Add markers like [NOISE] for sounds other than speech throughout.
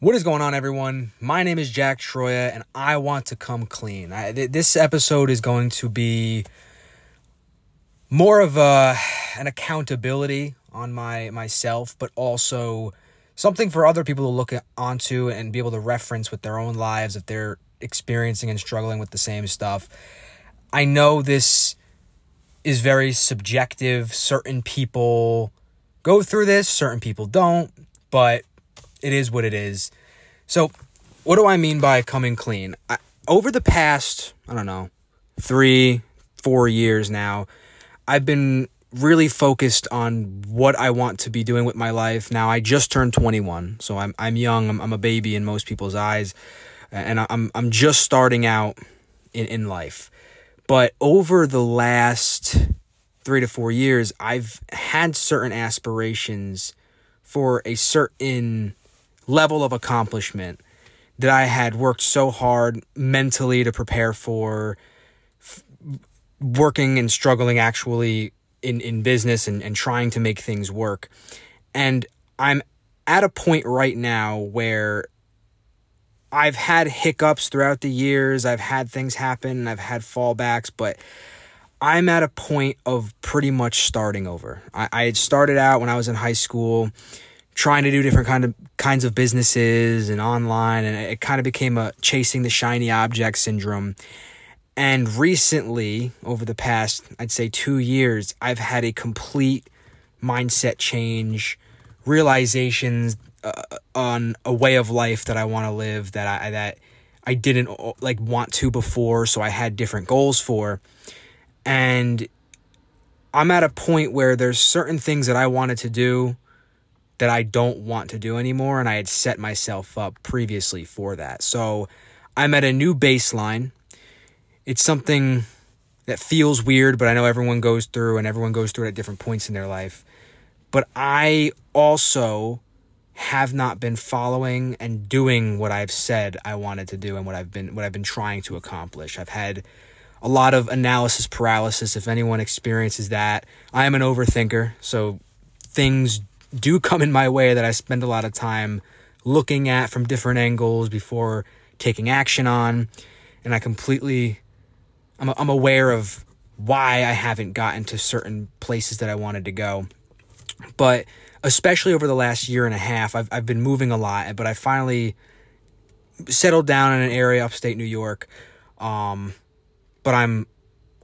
What is going on, everyone? My name is Jack Troia, and I want to come clean. I, th- this episode is going to be more of a an accountability on my myself, but also something for other people to look at, onto and be able to reference with their own lives if they're experiencing and struggling with the same stuff. I know this is very subjective. Certain people go through this, certain people don't, but it is what it is. So, what do I mean by coming clean? I, over the past, I don't know, three, four years now, I've been really focused on what I want to be doing with my life. Now, I just turned 21, so I'm, I'm young, I'm, I'm a baby in most people's eyes, and I'm, I'm just starting out in, in life. But over the last three to four years, I've had certain aspirations for a certain level of accomplishment that I had worked so hard mentally to prepare for, f- working and struggling actually in, in business and, and trying to make things work. And I'm at a point right now where I've had hiccups throughout the years, I've had things happen, I've had fallbacks, but I'm at a point of pretty much starting over. I, I had started out when I was in high school trying to do different kind of kinds of businesses and online and it kind of became a chasing the shiny object syndrome. And recently over the past i'd say 2 years i've had a complete mindset change realizations uh, on a way of life that i want to live that i that i didn't like want to before so i had different goals for. And i'm at a point where there's certain things that i wanted to do that I don't want to do anymore. And I had set myself up previously for that. So I'm at a new baseline. It's something that feels weird, but I know everyone goes through and everyone goes through it at different points in their life. But I also have not been following and doing what I've said I wanted to do and what I've been what I've been trying to accomplish. I've had a lot of analysis paralysis if anyone experiences that. I am an overthinker, so things do come in my way that I spend a lot of time looking at from different angles before taking action on. And I completely, I'm, I'm aware of why I haven't gotten to certain places that I wanted to go. But especially over the last year and a half, I've, I've been moving a lot, but I finally settled down in an area upstate New York. Um, but I'm,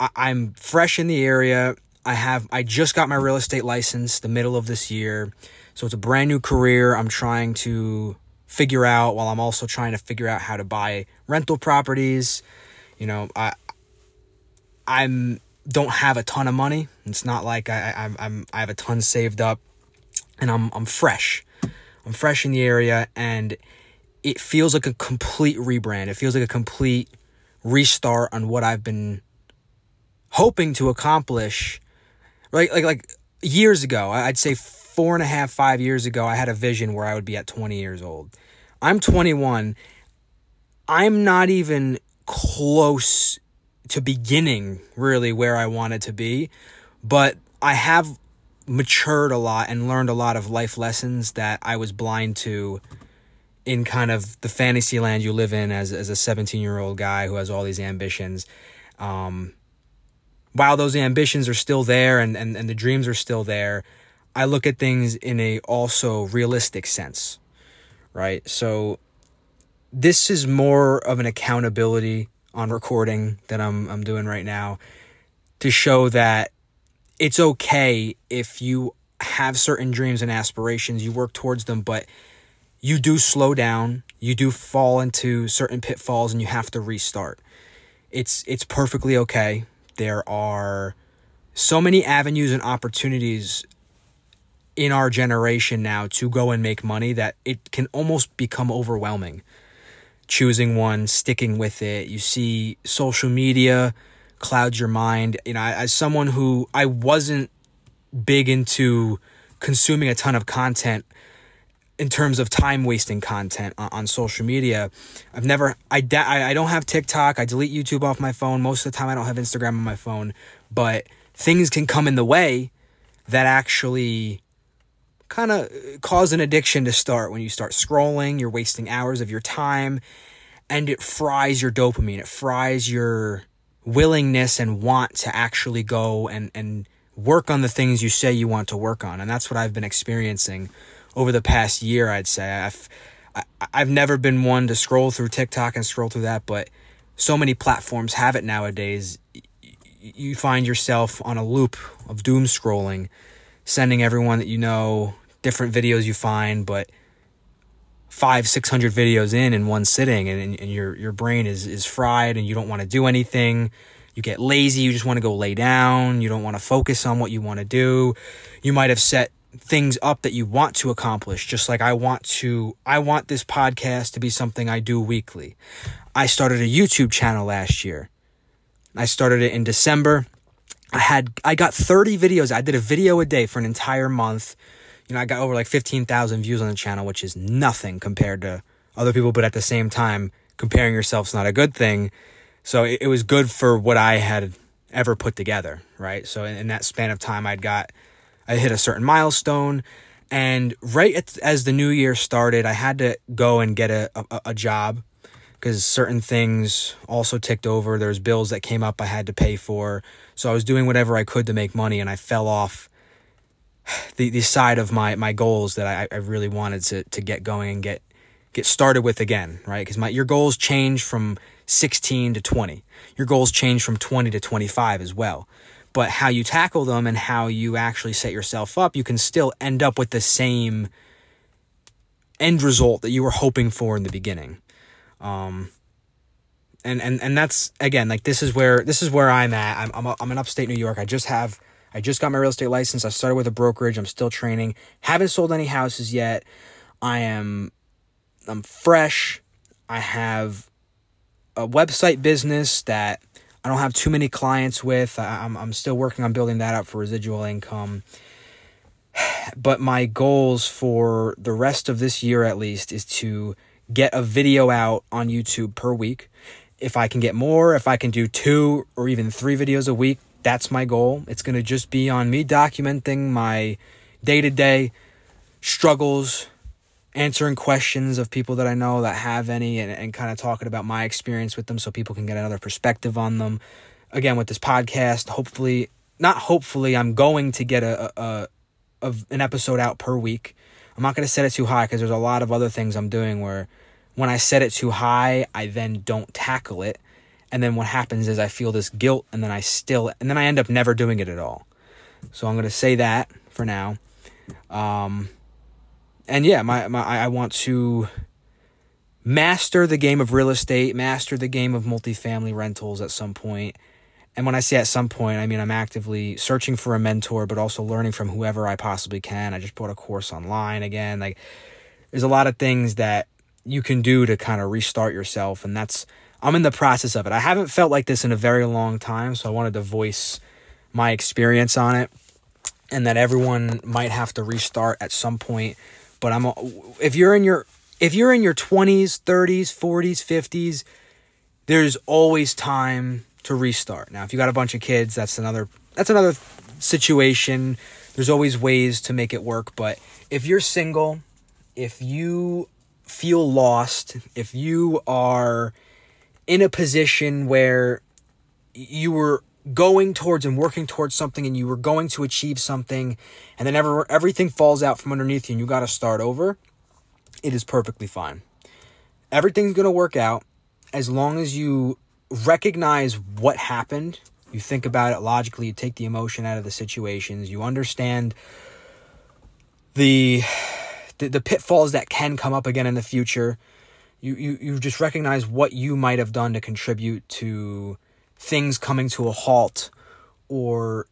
I, I'm fresh in the area I have I just got my real estate license the middle of this year. So it's a brand new career I'm trying to figure out while I'm also trying to figure out how to buy rental properties. You know, I I'm don't have a ton of money. It's not like I, I I'm I have a ton saved up and I'm I'm fresh. I'm fresh in the area and it feels like a complete rebrand. It feels like a complete restart on what I've been hoping to accomplish like like like years ago i'd say four and a half five years ago i had a vision where i would be at 20 years old. I'm 21 i'm not even close to beginning really where i wanted to be but i have matured a lot and learned a lot of life lessons that i was blind to in kind of the fantasy land you live in as, as a 17 year old guy who has all these ambitions. Um, while those ambitions are still there and, and, and the dreams are still there, I look at things in a also realistic sense, right? So this is more of an accountability on recording that I'm I'm doing right now to show that it's okay if you have certain dreams and aspirations, you work towards them, but you do slow down, you do fall into certain pitfalls and you have to restart. It's it's perfectly okay there are so many avenues and opportunities in our generation now to go and make money that it can almost become overwhelming. Choosing one, sticking with it. You see social media clouds your mind. You know, as someone who I wasn't big into consuming a ton of content in terms of time wasting content on, on, social media. I've never I, I don't have TikTok. I delete YouTube off my phone. Most of the time I don't have Instagram on my phone, but things can come in the way that actually kind of uh, cause an addiction to start when you start scrolling, you're wasting hours of your time and it fries your dopamine. It fries your willingness and want to actually go and and work on the things you say you want to work on. And that's what I've been experiencing over the past year, I'd say. I've I, I've never been one to scroll through TikTok and scroll through that, but so many platforms have it nowadays. You find yourself on a loop of doom scrolling, sending everyone that you know different videos you find, but five, six hundred videos in in one sitting, and, and your your brain is is fried, and you don't want to do anything. You get lazy. You just want to go lay down. You don't want to focus on what you want to do. You might have set things up that you want to accomplish just like I want to I want this podcast to be something I do weekly. I started a YouTube channel last year. I started it in December. I had I got 30 videos. I did a video a day for an entire month. You know, I got over like 15,000 views on the channel, which is nothing compared to other people, but at the same time, comparing yourself is not a good thing. So it, it was good for what I had ever put together, right? So in, in that span of time, I'd got I hit a certain milestone. And right at, as the new year started, I had to go and get a, a, a job because certain things also ticked over. There's bills that came up I had to pay for. So I was doing whatever I could to make money and I fell off the, the side of my, my goals that I, I really wanted to, to get going and get get started with again, right? Because my your goals change from 16 to 20. Your goals change from 20 to 25 as well but how you tackle them and how you actually set yourself up, you can still end up with the same end result that you were hoping for in the beginning. Um, and, and, and that's again, like this is where, this is where I'm at. I'm, I'm, a, I'm in upstate New York. I just have, I just got my real estate license. I started with a brokerage. I'm still training. Haven't sold any houses yet. I am, I'm fresh. I have a website business that I don't have too many clients with. I'm, I'm still working on building that up for residual income. [SIGHS] But my goals for the rest of this year, at least, is to get a video out on YouTube per week. If I can get more, if I can do two or even three videos a week, that's my goal. It's going to just be on me documenting my day to day struggles, answering questions of people that I know that have any and, and kind of talking about my experience with them so people can get another perspective on them. Again, with this podcast, hopefully, not hopefully, I'm going to get a, a, a an episode out per week. I'm not going to set it too high because there's a lot of other things I'm doing where when I set it too high, I then don't tackle it. And then what happens is I feel this guilt and then I still, and then I end up never doing it at all. So I'm going to say that for now. Um, and yeah, my, my I want to master the game of real estate, master the game of multifamily rentals at some point. And when I say at some point, I mean I'm actively searching for a mentor, but also learning from whoever I possibly can. I just bought a course online again. Like there's a lot of things that you can do to kind of restart yourself and that's I'm in the process of it. I haven't felt like this in a very long time, so I wanted to voice my experience on it and that everyone might have to restart at some point but I'm if you're in your if you're in your 20s, 30s, 40s, 50s, there's always time to restart. Now, if you got a bunch of kids, that's another that's another situation. There's always ways to make it work, but if you're single, if you feel lost, if you are in a position where you were going towards and working towards something and you were going to achieve something and then ever, everything falls out from underneath you and you got to start over, it is perfectly fine. Everything's going to work out as long as you recognize what happened, you think about it logically, you take the emotion out of the situations, you understand the the, the pitfalls that can come up again in the future. You, you you just recognize what you might have done to contribute to things coming to a halt or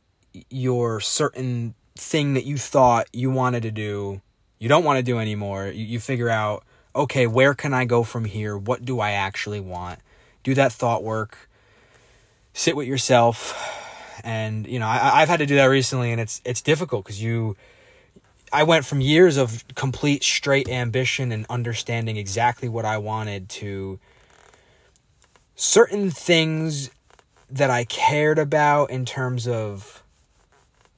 your certain thing that you thought you wanted to do, you don't want to do anymore. You, you figure out, okay, where can I go from here? What do I actually want? Do that thought work. Sit with yourself. And, you know, I, I've had to do that recently and it's, it's difficult because you, I went from years of complete straight ambition and understanding exactly what I wanted to certain things that I cared about in terms of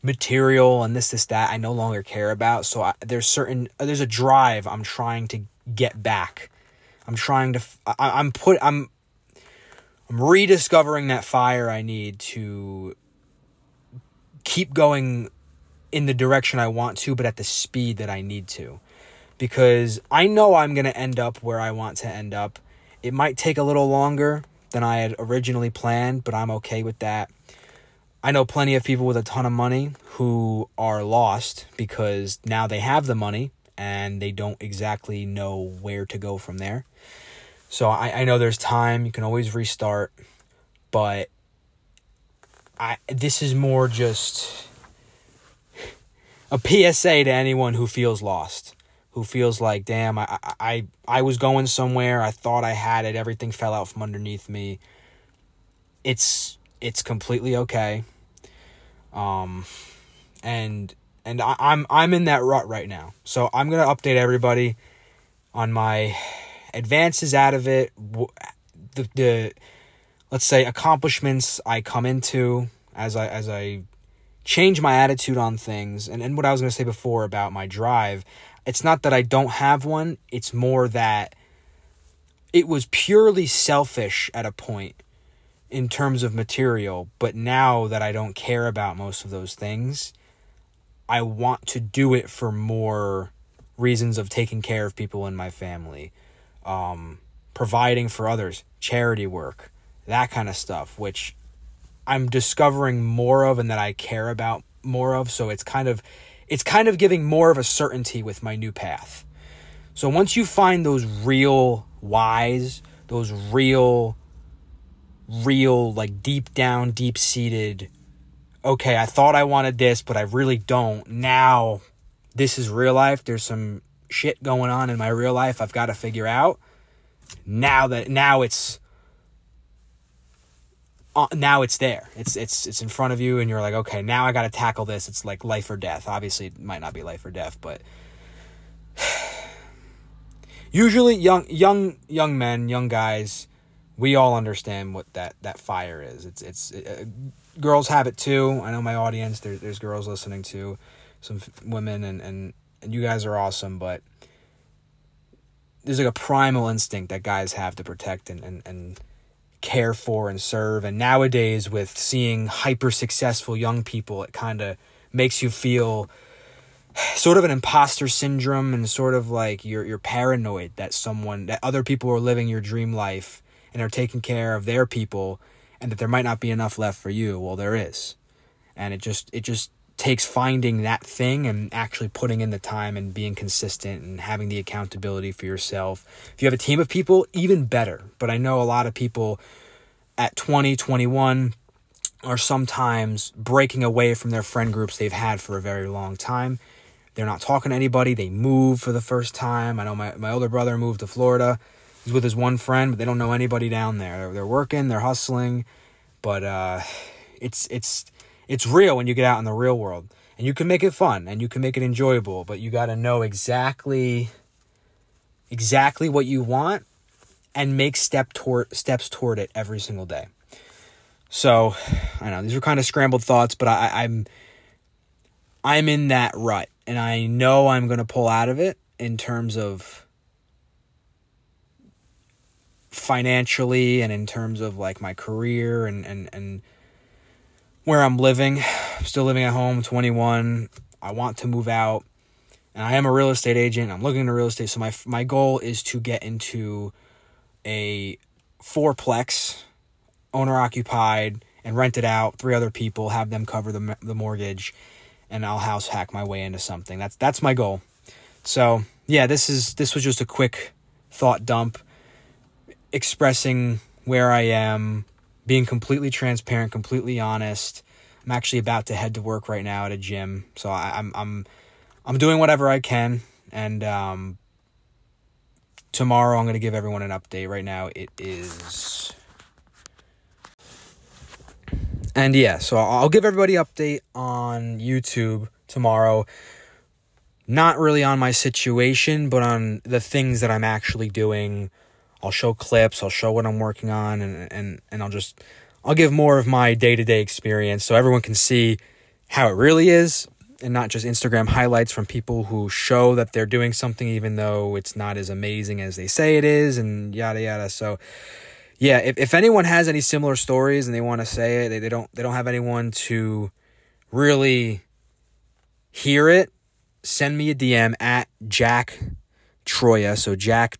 material and this this that I no longer care about. So I, there's certain there's a drive I'm trying to get back. I'm trying to I, I'm put I'm I'm rediscovering that fire I need to keep going in the direction I want to, but at the speed that I need to. Because I know I'm going to end up where I want to end up. It might take a little longer than I had originally planned, but I'm okay with that. I know plenty of people with a ton of money who are lost because now they have the money and they don't exactly know where to go from there. So I, I know there's time, you can always restart, but I this is more just a PSA to anyone who feels lost, who feels like, damn, I, I, I was going somewhere, I thought I had it, everything fell out from underneath me. It's it's completely okay. Um, and and I, I'm I'm in that rut right now, so I'm gonna update everybody on my advances out of it. The the let's say accomplishments I come into as I as I change my attitude on things and, and what I was going to say before about my drive, it's not that I don't have one, it's more that it was purely selfish at a point in terms of material, but now that I don't care about most of those things, I want to do it for more reasons of taking care of people in my family, um, providing for others, charity work, that kind of stuff, which I'm discovering more of and that I care about more of. So it's kind of it's kind of giving more of a certainty with my new path. So once you find those real whys, those real real like deep down, deep seated okay, I thought I wanted this, but I really don't. Now this is real life. There's some shit going on in my real life I've got to figure out. Now that now it's uh, now it's there. It's it's it's in front of you, and you're like, okay, now I got to tackle this. It's like life or death. Obviously, it might not be life or death, but [SIGHS] usually young young young men, young guys, we all understand what that that fire is. It's it's uh, girls have it too. I know my audience. There, there's girls listening to some women, and and and you guys are awesome, but there's like a primal instinct that guys have to protect and and and care for and serve. And nowadays, with seeing hyper successful young people, it kind of makes you feel sort of an imposter syndrome and sort of like you're you're paranoid that someone that other people are living your dream life and are taking care of their people and that there might not be enough left for you well there is and it just it just takes finding that thing and actually putting in the time and being consistent and having the accountability for yourself. If you have a team of people, even better. But I know a lot of people at 20, 21 are sometimes breaking away from their friend groups they've had for a very long time. They're not talking to anybody. They move for the first time. I know my, my older brother moved to Florida. He's with his one friend, but they don't know anybody down there. They're, they're working, they're hustling, but uh, it's it's it's real when you get out in the real world. And you can make it fun and you can make it enjoyable, but you got to know exactly exactly what you want and make step toward steps toward it every single day. So, I know these are kind of scrambled thoughts, but I, I'm I'm in that rut, and I know I'm going to pull out of it in terms of financially and in terms of like my career and and and where I'm living. I'm still living at home, 21. I want to move out. And I am a real estate agent. I'm looking into real estate. So my my goal is to get into a fourplex, owner occupied, and rent it out. Three other people, have them cover the the mortgage, and I'll house hack my way into something. That's that's my goal. So yeah, this is this was just a quick thought dump, expressing where I am, being completely transparent, completely honest. I'm actually about to head to work right now at a gym, so I, am I'm, I'm I'm doing whatever I can, and um, tomorrow I'm going to give everyone an update. Right now it is, and yeah, so I'll give everybody update on YouTube tomorrow. Not really on my situation, but on the things that I'm actually doing I'll show clips, I'll show what I'm working on and and and I'll just I'll give more of my day-to-day experience so everyone can see how it really is and not just Instagram highlights from people who show that they're doing something even though it's not as amazing as they say it is and yada yada. So yeah, if, if anyone has any similar stories and they want to say it, they, they don't they don't have anyone to really hear it, send me a DM at Jack Troia. So Jack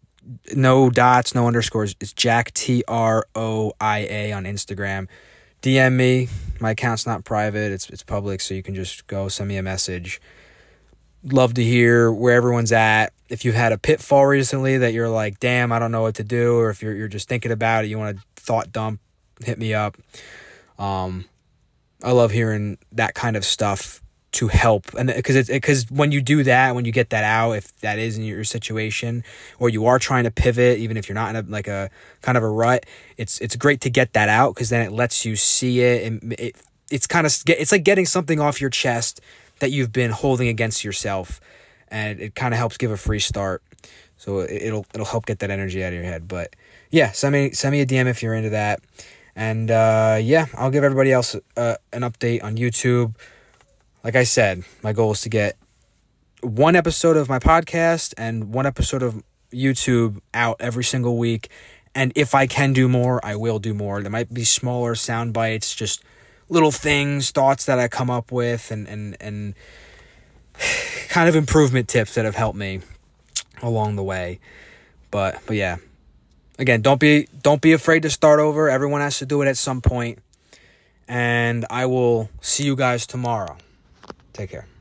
no dots, no underscores. It's Jack T R O I A on Instagram. DM me. My account's not private. It's it's public, so you can just go send me a message. Love to hear where everyone's at. If you've had a pitfall recently that you're like, damn, I don't know what to do, or if you're you're just thinking about it, you want to thought dump, hit me up. Um, I love hearing that kind of stuff to help. And because it's because when you do that when you get that out if that is in your situation or you are trying to pivot even if you're not in a like a kind of a rut it's it's great to get that out because then it lets you see it and it it's kind of it's like getting something off your chest that you've been holding against yourself and it kind of helps give a free start. So it'll it'll help get that energy out of your head. But yeah send me send me a dm if you're into that. And uh, yeah i'll give everybody else uh, an update on youtube like I said, my goal is to get one episode of my podcast and one episode of YouTube out every single week. And if I can do more, I will do more. There might be smaller sound bites, just little things, thoughts that I come up with, and and and [SIGHS] kind of improvement tips that have helped me along the way. But but yeah. Again, don't be don't be afraid to start over. Everyone has to do it at some point. And I will see you guys tomorrow. Take care.